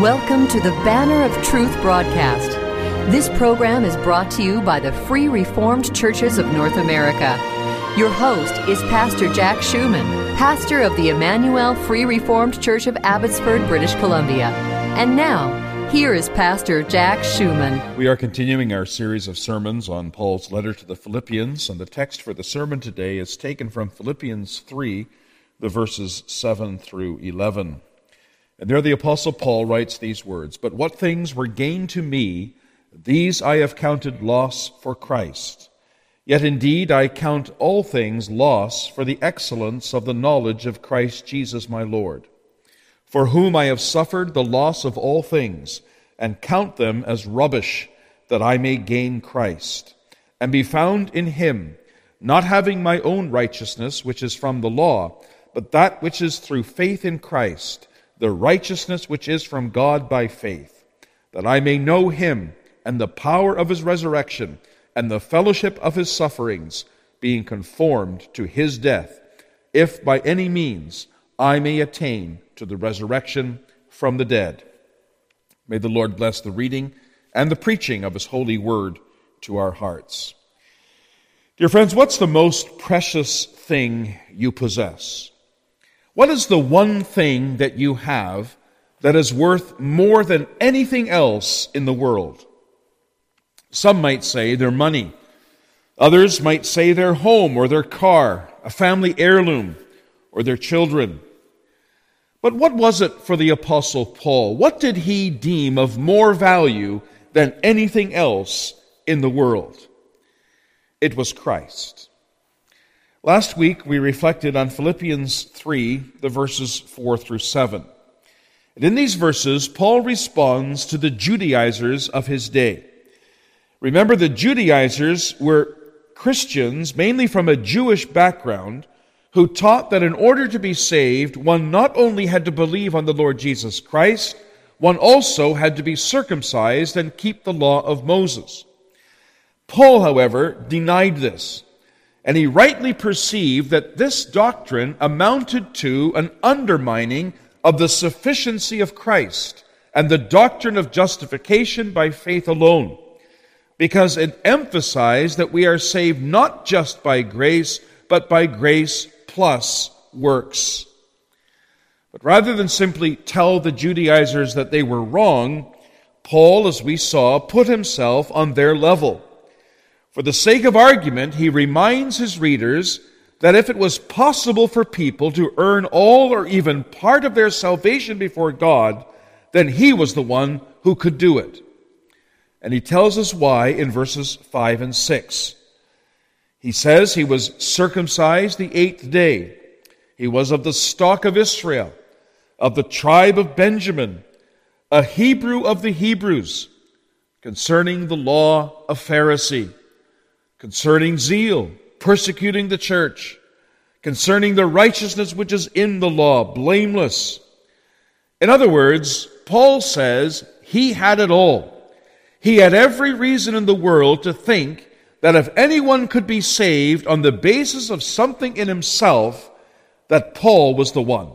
Welcome to the Banner of Truth broadcast. This program is brought to you by the Free Reformed Churches of North America. Your host is Pastor Jack Schumann, pastor of the Emmanuel Free Reformed Church of Abbotsford, British Columbia. And now, here is Pastor Jack Schumann. We are continuing our series of sermons on Paul's letter to the Philippians, and the text for the sermon today is taken from Philippians 3, the verses 7 through 11. And there the Apostle Paul writes these words But what things were gain to me, these I have counted loss for Christ. Yet indeed I count all things loss for the excellence of the knowledge of Christ Jesus my Lord, for whom I have suffered the loss of all things, and count them as rubbish, that I may gain Christ, and be found in him, not having my own righteousness, which is from the law, but that which is through faith in Christ the righteousness which is from God by faith, that I may know him and the power of his resurrection and the fellowship of his sufferings, being conformed to his death, if by any means I may attain to the resurrection from the dead. May the Lord bless the reading and the preaching of his holy word to our hearts. Dear friends, what's the most precious thing you possess? What is the one thing that you have that is worth more than anything else in the world? Some might say their money. Others might say their home or their car, a family heirloom, or their children. But what was it for the Apostle Paul? What did he deem of more value than anything else in the world? It was Christ. Last week, we reflected on Philippians 3, the verses 4 through 7. And in these verses, Paul responds to the Judaizers of his day. Remember, the Judaizers were Christians, mainly from a Jewish background, who taught that in order to be saved, one not only had to believe on the Lord Jesus Christ, one also had to be circumcised and keep the law of Moses. Paul, however, denied this. And he rightly perceived that this doctrine amounted to an undermining of the sufficiency of Christ and the doctrine of justification by faith alone, because it emphasized that we are saved not just by grace, but by grace plus works. But rather than simply tell the Judaizers that they were wrong, Paul, as we saw, put himself on their level. For the sake of argument, he reminds his readers that if it was possible for people to earn all or even part of their salvation before God, then he was the one who could do it. And he tells us why in verses 5 and 6. He says he was circumcised the eighth day. He was of the stock of Israel, of the tribe of Benjamin, a Hebrew of the Hebrews, concerning the law of Pharisee concerning zeal, persecuting the church, concerning the righteousness which is in the law, blameless. In other words, Paul says he had it all. He had every reason in the world to think that if anyone could be saved on the basis of something in himself, that Paul was the one.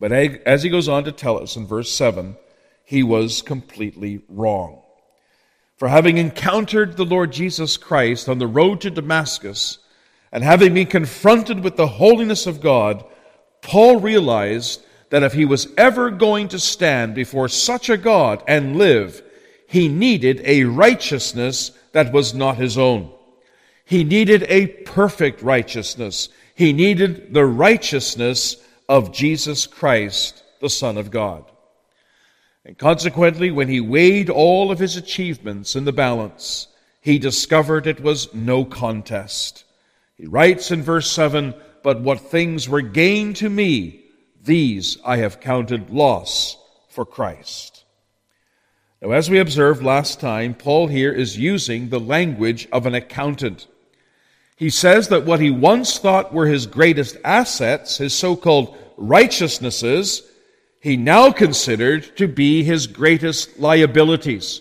But as he goes on to tell us in verse 7, he was completely wrong. For having encountered the Lord Jesus Christ on the road to Damascus, and having been confronted with the holiness of God, Paul realized that if he was ever going to stand before such a God and live, he needed a righteousness that was not his own. He needed a perfect righteousness. He needed the righteousness of Jesus Christ, the Son of God. And consequently, when he weighed all of his achievements in the balance, he discovered it was no contest. He writes in verse 7 But what things were gain to me, these I have counted loss for Christ. Now, as we observed last time, Paul here is using the language of an accountant. He says that what he once thought were his greatest assets, his so called righteousnesses, he now considered to be his greatest liabilities.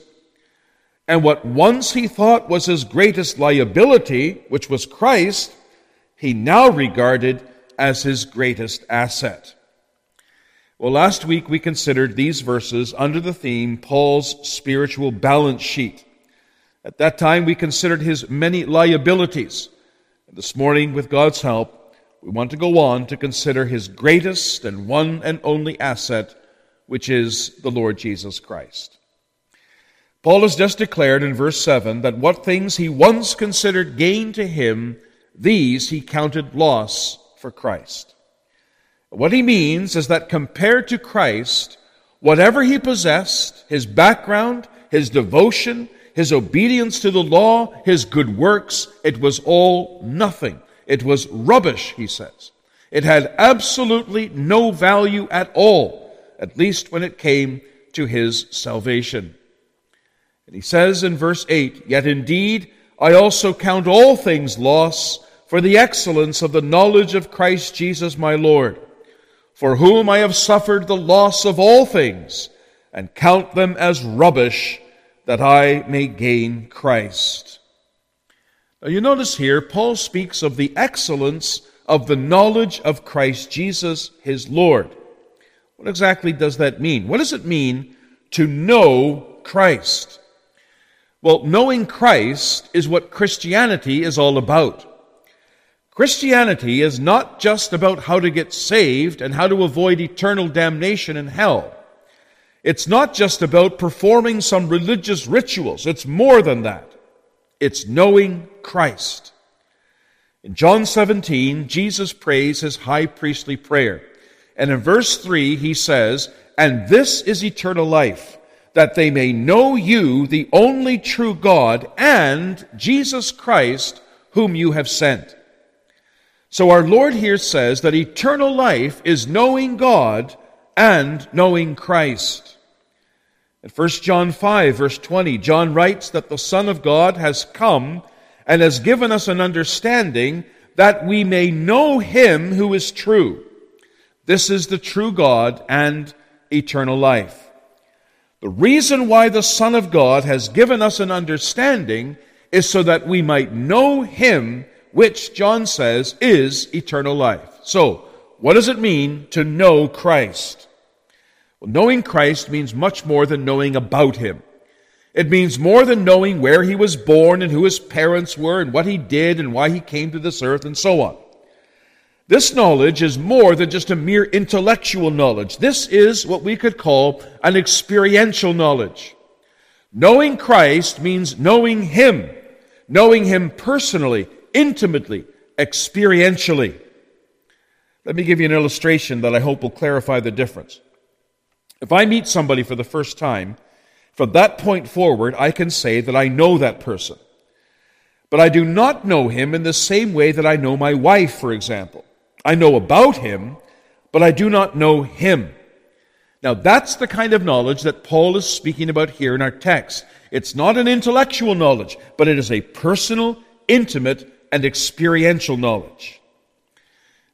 And what once he thought was his greatest liability, which was Christ, he now regarded as his greatest asset. Well, last week we considered these verses under the theme Paul's spiritual balance sheet. At that time we considered his many liabilities. This morning, with God's help, we want to go on to consider his greatest and one and only asset, which is the Lord Jesus Christ. Paul has just declared in verse 7 that what things he once considered gain to him, these he counted loss for Christ. What he means is that compared to Christ, whatever he possessed, his background, his devotion, his obedience to the law, his good works, it was all nothing. It was rubbish, he says. It had absolutely no value at all, at least when it came to his salvation. And he says in verse 8, Yet indeed I also count all things loss for the excellence of the knowledge of Christ Jesus my Lord, for whom I have suffered the loss of all things, and count them as rubbish, that I may gain Christ. Now you notice here, Paul speaks of the excellence of the knowledge of Christ Jesus, his Lord. What exactly does that mean? What does it mean to know Christ? Well, knowing Christ is what Christianity is all about. Christianity is not just about how to get saved and how to avoid eternal damnation in hell. It's not just about performing some religious rituals. It's more than that. It's knowing Christ. In John 17, Jesus prays his high priestly prayer. And in verse 3, he says, And this is eternal life that they may know you, the only true God, and Jesus Christ, whom you have sent. So our Lord here says that eternal life is knowing God and knowing Christ. In 1 John 5, verse 20, John writes that the Son of God has come and has given us an understanding that we may know him who is true. This is the true God and eternal life. The reason why the Son of God has given us an understanding is so that we might know Him, which John says is eternal life. So, what does it mean to know Christ? Well, knowing Christ means much more than knowing about Him. It means more than knowing where He was born and who His parents were and what He did and why He came to this earth and so on. This knowledge is more than just a mere intellectual knowledge. This is what we could call an experiential knowledge. Knowing Christ means knowing Him, knowing Him personally, intimately, experientially. Let me give you an illustration that I hope will clarify the difference. If I meet somebody for the first time, from that point forward, I can say that I know that person. But I do not know him in the same way that I know my wife, for example. I know about him, but I do not know him. Now, that's the kind of knowledge that Paul is speaking about here in our text. It's not an intellectual knowledge, but it is a personal, intimate, and experiential knowledge.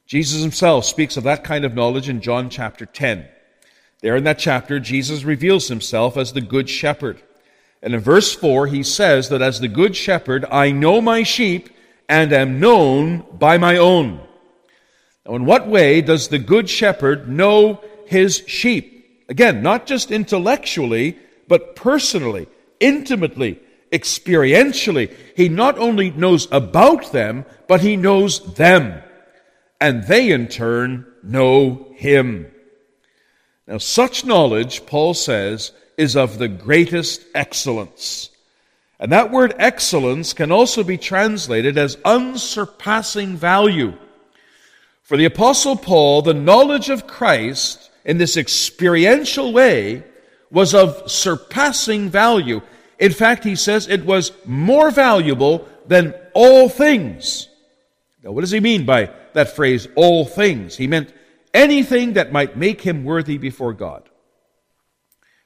Jesus himself speaks of that kind of knowledge in John chapter 10. There in that chapter, Jesus reveals himself as the Good Shepherd. And in verse 4, he says that as the Good Shepherd, I know my sheep and am known by my own. Now, in what way does the Good Shepherd know his sheep? Again, not just intellectually, but personally, intimately, experientially. He not only knows about them, but he knows them. And they in turn know him. Now, such knowledge, Paul says, is of the greatest excellence. And that word excellence can also be translated as unsurpassing value. For the Apostle Paul, the knowledge of Christ in this experiential way was of surpassing value. In fact, he says it was more valuable than all things. Now, what does he mean by that phrase, all things? He meant anything that might make him worthy before God.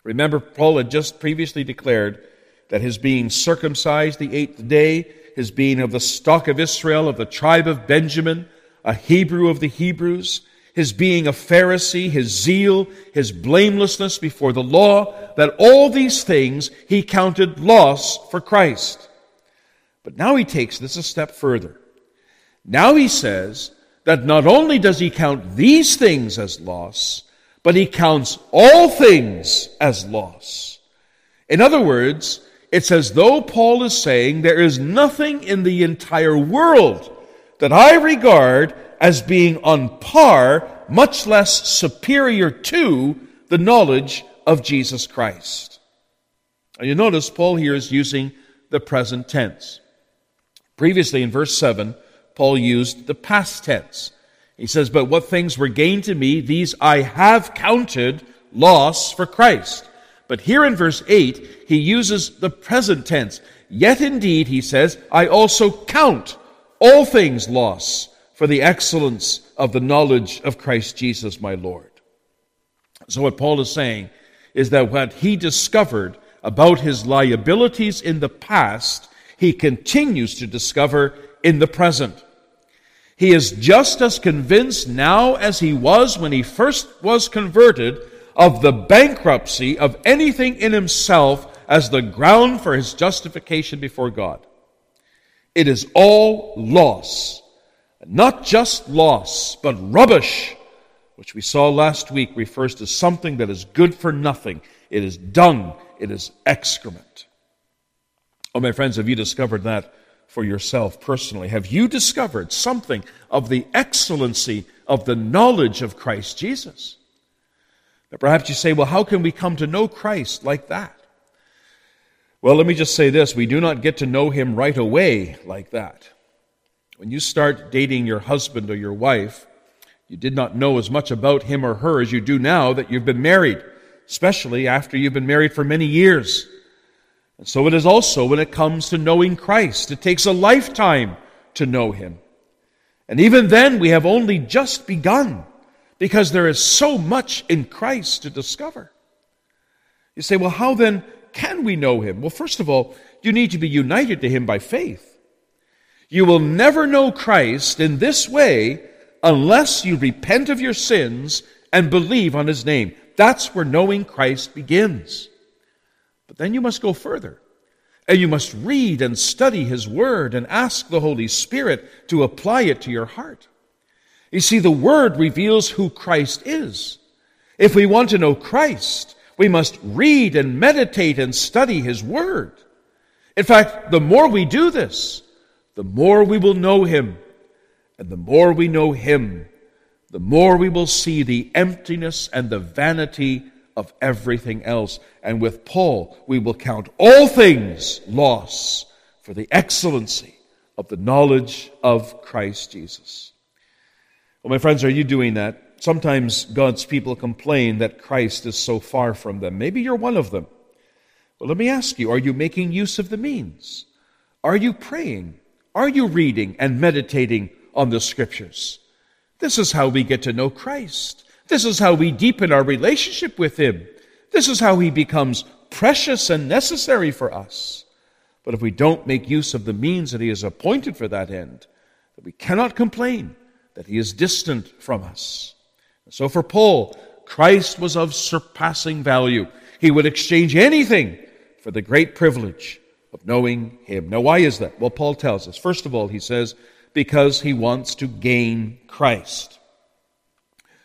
Remember, Paul had just previously declared that his being circumcised the eighth day, his being of the stock of Israel, of the tribe of Benjamin, a Hebrew of the Hebrews, his being a Pharisee, his zeal, his blamelessness before the law, that all these things he counted loss for Christ. But now he takes this a step further. Now he says that not only does he count these things as loss, but he counts all things as loss. In other words, it's as though Paul is saying there is nothing in the entire world that I regard as being on par, much less superior to, the knowledge of Jesus Christ. Now you notice Paul here is using the present tense. Previously in verse 7, Paul used the past tense. He says, But what things were gained to me, these I have counted loss for Christ. But here in verse 8, he uses the present tense. Yet indeed, he says, I also count all things loss for the excellence of the knowledge of Christ Jesus my Lord. So what Paul is saying is that what he discovered about his liabilities in the past, he continues to discover in the present. He is just as convinced now as he was when he first was converted of the bankruptcy of anything in himself as the ground for his justification before God. It is all loss. Not just loss, but rubbish, which we saw last week refers to something that is good for nothing. It is dung. It is excrement. Oh, my friends, have you discovered that for yourself personally? Have you discovered something of the excellency of the knowledge of Christ Jesus? Now, perhaps you say, well, how can we come to know Christ like that? Well, let me just say this we do not get to know him right away like that. When you start dating your husband or your wife, you did not know as much about him or her as you do now that you've been married, especially after you've been married for many years. And so it is also when it comes to knowing Christ. It takes a lifetime to know him. And even then, we have only just begun because there is so much in Christ to discover. You say, well, how then can we know him? Well, first of all, you need to be united to him by faith. You will never know Christ in this way unless you repent of your sins and believe on his name. That's where knowing Christ begins. But then you must go further. And you must read and study his word and ask the Holy Spirit to apply it to your heart. You see, the word reveals who Christ is. If we want to know Christ, we must read and meditate and study His Word. In fact, the more we do this, the more we will know Him. And the more we know Him, the more we will see the emptiness and the vanity of everything else. And with Paul, we will count all things loss for the excellency of the knowledge of Christ Jesus. Well, my friends, are you doing that? Sometimes God's people complain that Christ is so far from them. Maybe you're one of them. Well, let me ask you are you making use of the means? Are you praying? Are you reading and meditating on the Scriptures? This is how we get to know Christ. This is how we deepen our relationship with Him. This is how He becomes precious and necessary for us. But if we don't make use of the means that He has appointed for that end, we cannot complain that He is distant from us. So for Paul, Christ was of surpassing value. He would exchange anything for the great privilege of knowing him. Now, why is that? Well, Paul tells us. First of all, he says, because he wants to gain Christ.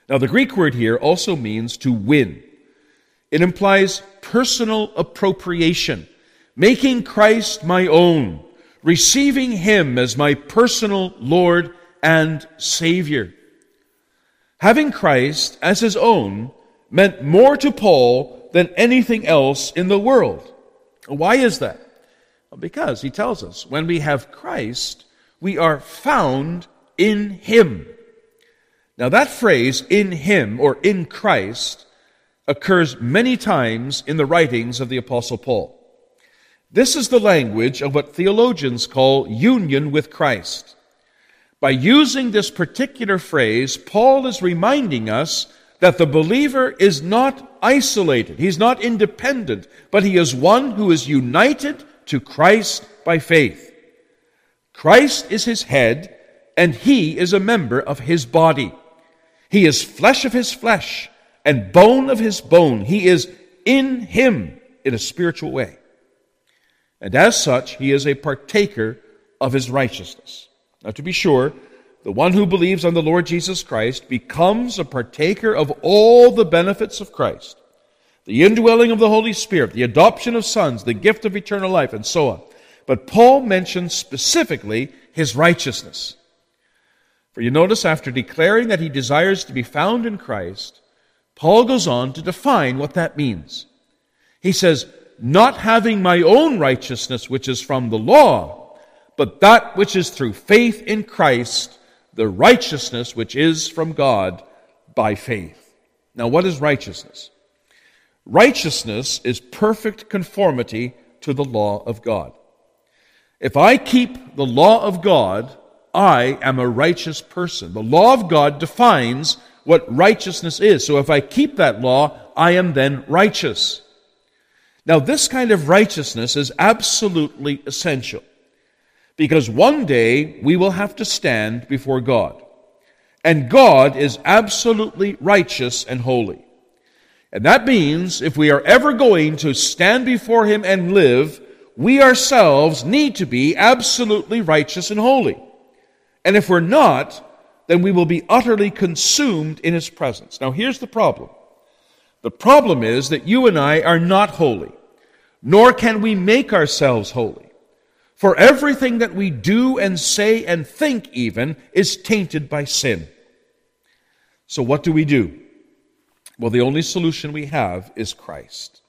Now, the Greek word here also means to win. It implies personal appropriation, making Christ my own, receiving him as my personal Lord and Savior. Having Christ as his own meant more to Paul than anything else in the world. Why is that? Because he tells us when we have Christ, we are found in him. Now, that phrase, in him or in Christ, occurs many times in the writings of the Apostle Paul. This is the language of what theologians call union with Christ. By using this particular phrase, Paul is reminding us that the believer is not isolated. He's not independent, but he is one who is united to Christ by faith. Christ is his head, and he is a member of his body. He is flesh of his flesh and bone of his bone. He is in him in a spiritual way. And as such, he is a partaker of his righteousness. Now, to be sure, the one who believes on the Lord Jesus Christ becomes a partaker of all the benefits of Christ the indwelling of the Holy Spirit, the adoption of sons, the gift of eternal life, and so on. But Paul mentions specifically his righteousness. For you notice, after declaring that he desires to be found in Christ, Paul goes on to define what that means. He says, Not having my own righteousness, which is from the law, but that which is through faith in Christ, the righteousness which is from God by faith. Now, what is righteousness? Righteousness is perfect conformity to the law of God. If I keep the law of God, I am a righteous person. The law of God defines what righteousness is. So if I keep that law, I am then righteous. Now, this kind of righteousness is absolutely essential because one day we will have to stand before God. And God is absolutely righteous and holy. And that means if we are ever going to stand before Him and live, we ourselves need to be absolutely righteous and holy. And if we're not, then we will be utterly consumed in His presence. Now, here's the problem the problem is that you and I are not holy, nor can we make ourselves holy. For everything that we do and say and think, even, is tainted by sin. So, what do we do? Well, the only solution we have is Christ.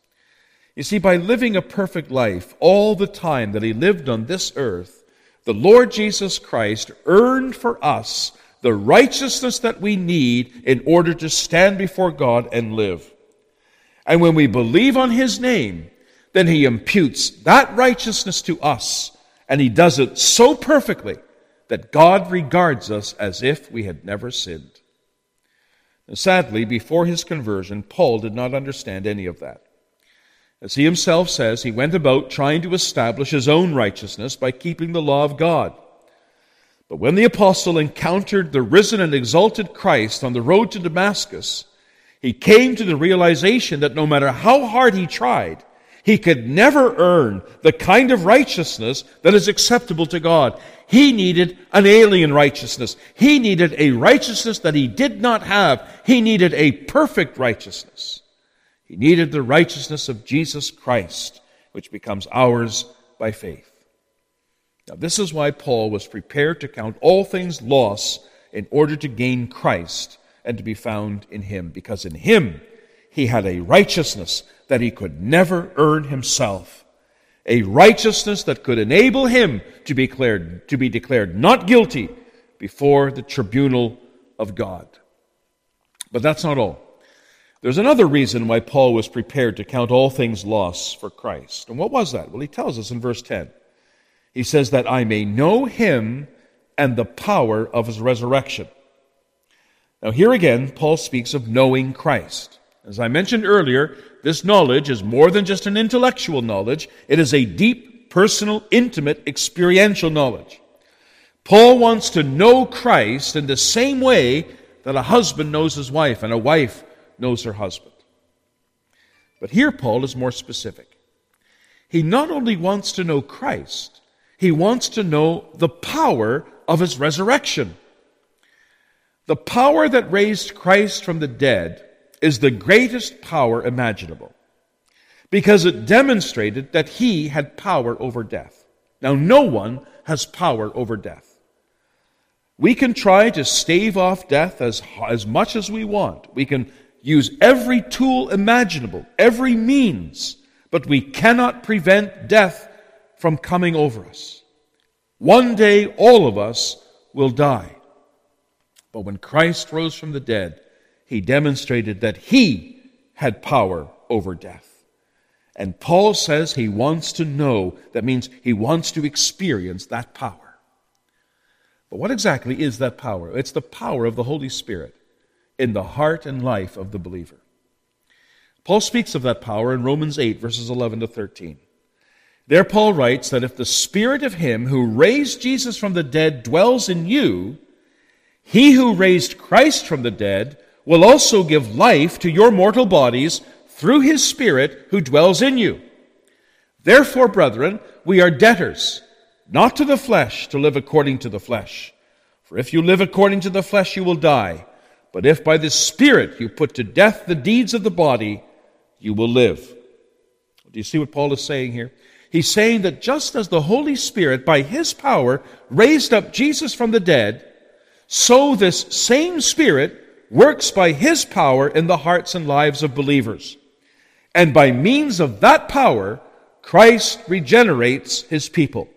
You see, by living a perfect life all the time that he lived on this earth, the Lord Jesus Christ earned for us the righteousness that we need in order to stand before God and live. And when we believe on his name, then he imputes that righteousness to us, and he does it so perfectly that God regards us as if we had never sinned. Sadly, before his conversion, Paul did not understand any of that. As he himself says, he went about trying to establish his own righteousness by keeping the law of God. But when the apostle encountered the risen and exalted Christ on the road to Damascus, he came to the realization that no matter how hard he tried, he could never earn the kind of righteousness that is acceptable to God. He needed an alien righteousness. He needed a righteousness that he did not have. He needed a perfect righteousness. He needed the righteousness of Jesus Christ, which becomes ours by faith. Now, this is why Paul was prepared to count all things loss in order to gain Christ and to be found in him, because in him he had a righteousness that he could never earn himself. A righteousness that could enable him to be declared, to be declared not guilty before the tribunal of God. But that's not all. There's another reason why Paul was prepared to count all things loss for Christ. And what was that? Well, he tells us in verse 10. He says that I may know him and the power of his resurrection. Now, here again, Paul speaks of knowing Christ. As I mentioned earlier, this knowledge is more than just an intellectual knowledge, it is a deep, personal, intimate, experiential knowledge. Paul wants to know Christ in the same way that a husband knows his wife and a wife knows her husband. But here Paul is more specific. He not only wants to know Christ, he wants to know the power of his resurrection. The power that raised Christ from the dead is the greatest power imaginable because it demonstrated that he had power over death. Now, no one has power over death. We can try to stave off death as, as much as we want. We can use every tool imaginable, every means, but we cannot prevent death from coming over us. One day, all of us will die. But when Christ rose from the dead, he demonstrated that he had power over death. And Paul says he wants to know, that means he wants to experience that power. But what exactly is that power? It's the power of the Holy Spirit in the heart and life of the believer. Paul speaks of that power in Romans 8, verses 11 to 13. There, Paul writes that if the Spirit of Him who raised Jesus from the dead dwells in you, He who raised Christ from the dead will also give life to your mortal bodies through his Spirit who dwells in you. Therefore, brethren, we are debtors, not to the flesh, to live according to the flesh. For if you live according to the flesh, you will die. But if by the Spirit you put to death the deeds of the body, you will live. Do you see what Paul is saying here? He's saying that just as the Holy Spirit, by His power, raised up Jesus from the dead, so this same Spirit works by His power in the hearts and lives of believers. And by means of that power, Christ regenerates His people.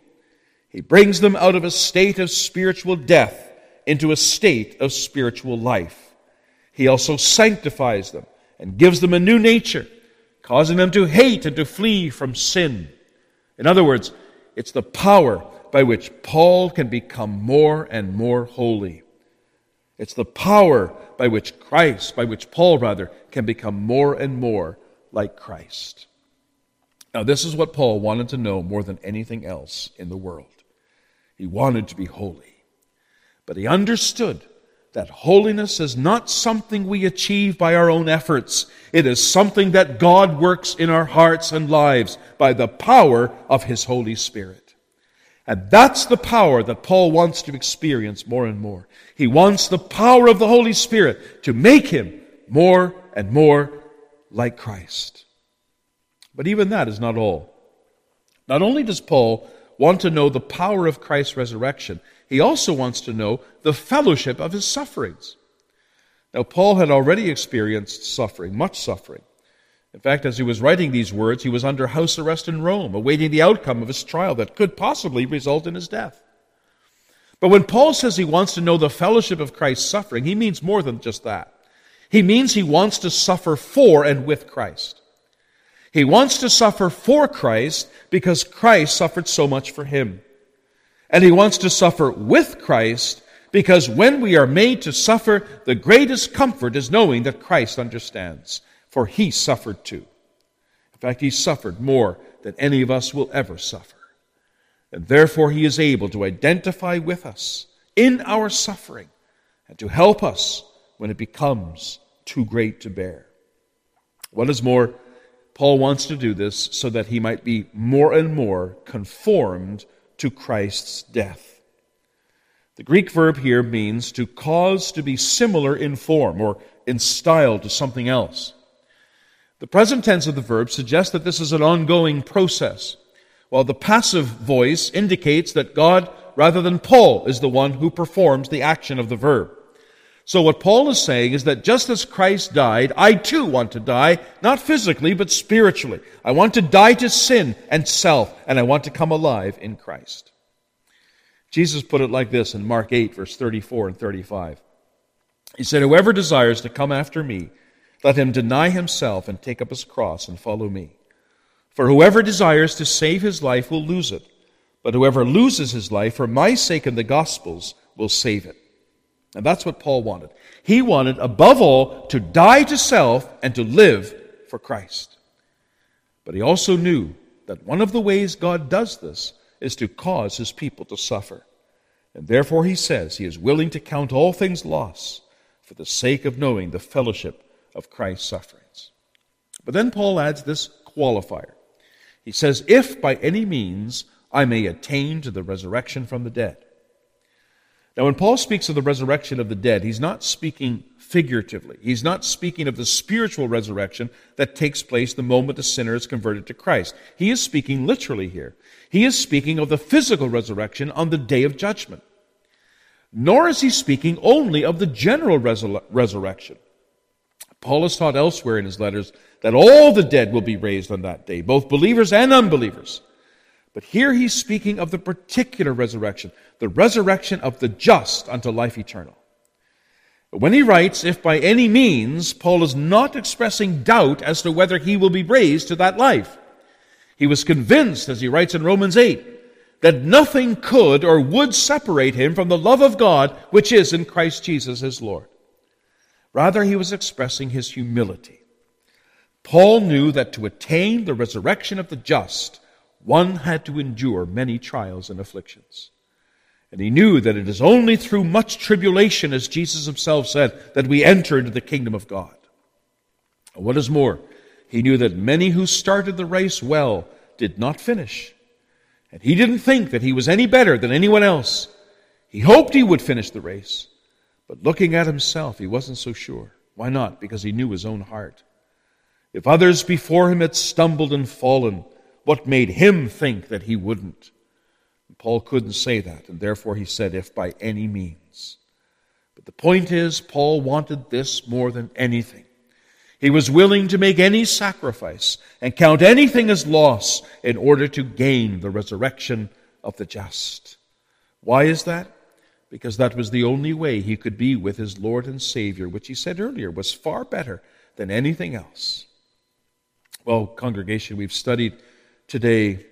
He brings them out of a state of spiritual death into a state of spiritual life. He also sanctifies them and gives them a new nature, causing them to hate and to flee from sin. In other words, it's the power by which Paul can become more and more holy. It's the power by which Christ, by which Paul rather, can become more and more like Christ. Now, this is what Paul wanted to know more than anything else in the world. He wanted to be holy. But he understood that holiness is not something we achieve by our own efforts. It is something that God works in our hearts and lives by the power of His Holy Spirit. And that's the power that Paul wants to experience more and more. He wants the power of the Holy Spirit to make him more and more like Christ. But even that is not all. Not only does Paul want to know the power of Christ's resurrection, he also wants to know the fellowship of his sufferings. Now, Paul had already experienced suffering, much suffering. In fact, as he was writing these words, he was under house arrest in Rome, awaiting the outcome of his trial that could possibly result in his death. But when Paul says he wants to know the fellowship of Christ's suffering, he means more than just that. He means he wants to suffer for and with Christ. He wants to suffer for Christ because Christ suffered so much for him. And he wants to suffer with Christ because when we are made to suffer, the greatest comfort is knowing that Christ understands, for he suffered too. In fact, he suffered more than any of us will ever suffer. And therefore, he is able to identify with us in our suffering and to help us when it becomes too great to bear. What is more, Paul wants to do this so that he might be more and more conformed to Christ's death. The Greek verb here means to cause to be similar in form or in style to something else. The present tense of the verb suggests that this is an ongoing process, while the passive voice indicates that God, rather than Paul, is the one who performs the action of the verb. So what Paul is saying is that just as Christ died, I too want to die, not physically, but spiritually. I want to die to sin and self, and I want to come alive in Christ. Jesus put it like this in Mark 8, verse 34 and 35. He said, Whoever desires to come after me, let him deny himself and take up his cross and follow me. For whoever desires to save his life will lose it, but whoever loses his life for my sake and the gospel's will save it. And that's what Paul wanted. He wanted, above all, to die to self and to live for Christ. But he also knew that one of the ways God does this is to cause his people to suffer. And therefore he says he is willing to count all things loss for the sake of knowing the fellowship of Christ's sufferings. But then Paul adds this qualifier. He says, If by any means I may attain to the resurrection from the dead. Now, when Paul speaks of the resurrection of the dead, he's not speaking figuratively. He's not speaking of the spiritual resurrection that takes place the moment a sinner is converted to Christ. He is speaking literally here. He is speaking of the physical resurrection on the day of judgment. Nor is he speaking only of the general resur- resurrection. Paul has taught elsewhere in his letters that all the dead will be raised on that day, both believers and unbelievers. But here he's speaking of the particular resurrection, the resurrection of the just unto life eternal. But when he writes, if by any means, Paul is not expressing doubt as to whether he will be raised to that life. He was convinced, as he writes in Romans 8, that nothing could or would separate him from the love of God which is in Christ Jesus his Lord. Rather, he was expressing his humility. Paul knew that to attain the resurrection of the just, one had to endure many trials and afflictions. And he knew that it is only through much tribulation, as Jesus himself said, that we enter into the kingdom of God. What is more, he knew that many who started the race well did not finish. And he didn't think that he was any better than anyone else. He hoped he would finish the race, but looking at himself, he wasn't so sure. Why not? Because he knew his own heart. If others before him had stumbled and fallen, what made him think that he wouldn't? Paul couldn't say that, and therefore he said, if by any means. But the point is, Paul wanted this more than anything. He was willing to make any sacrifice and count anything as loss in order to gain the resurrection of the just. Why is that? Because that was the only way he could be with his Lord and Savior, which he said earlier was far better than anything else. Well, congregation, we've studied today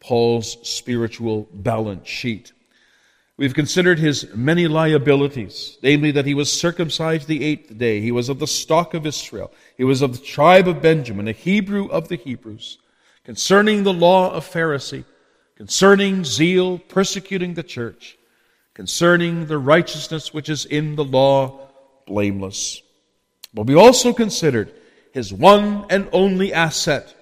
Paul's spiritual balance sheet. We've considered his many liabilities, namely that he was circumcised the eighth day, he was of the stock of Israel, he was of the tribe of Benjamin, a Hebrew of the Hebrews, concerning the law of Pharisee, concerning zeal, persecuting the church, concerning the righteousness which is in the law, blameless. But we also considered his one and only asset,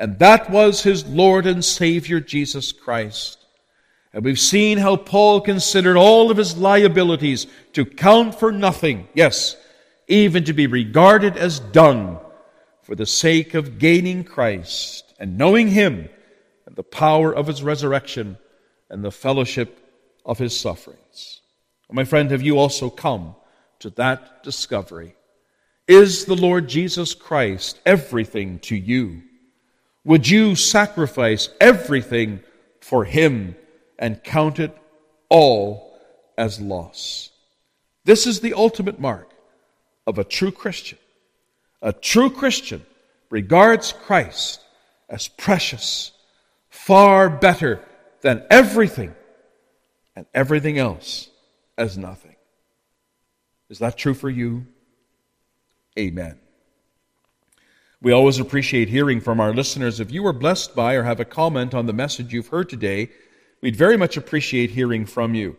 and that was his Lord and Savior Jesus Christ. And we've seen how Paul considered all of his liabilities to count for nothing, yes, even to be regarded as dung for the sake of gaining Christ and knowing him and the power of his resurrection and the fellowship of his sufferings. My friend, have you also come to that discovery? Is the Lord Jesus Christ everything to you? Would you sacrifice everything for him? and count it all as loss. This is the ultimate mark of a true Christian. A true Christian regards Christ as precious, far better than everything, and everything else as nothing. Is that true for you? Amen. We always appreciate hearing from our listeners. If you were blessed by or have a comment on the message you've heard today, We'd very much appreciate hearing from you.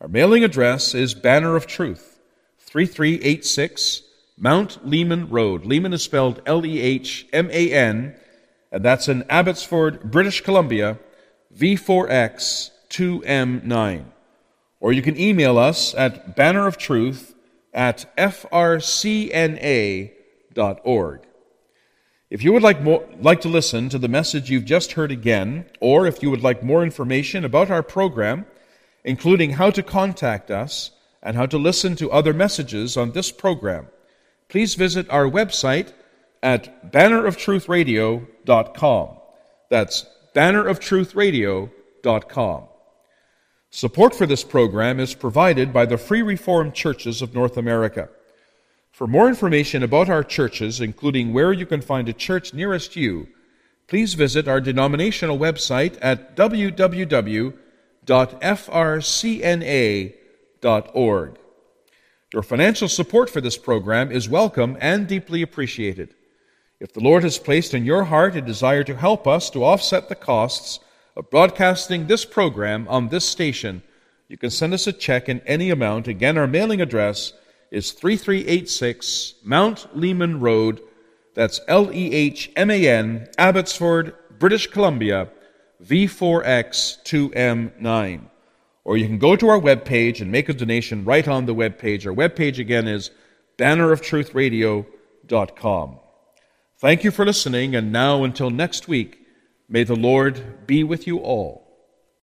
Our mailing address is Banner of Truth, 3386 Mount Lehman Road. Lehman is spelled L E H M A N, and that's in Abbotsford, British Columbia, V4X 2M9. Or you can email us at banneroftruth at frcna.org. If you would like, more, like to listen to the message you've just heard again, or if you would like more information about our program, including how to contact us and how to listen to other messages on this program, please visit our website at banneroftruthradio.com. That's banneroftruthradio.com. Support for this program is provided by the Free Reformed Churches of North America. For more information about our churches, including where you can find a church nearest you, please visit our denominational website at www.frcna.org. Your financial support for this program is welcome and deeply appreciated. If the Lord has placed in your heart a desire to help us to offset the costs of broadcasting this program on this station, you can send us a check in any amount. Again, our mailing address is 3386 Mount Lehman Road. That's L E H M A N, Abbotsford, British Columbia, V4X2M9. Or you can go to our webpage and make a donation right on the webpage. Our webpage again is banneroftruthradio.com. Thank you for listening, and now until next week, may the Lord be with you all.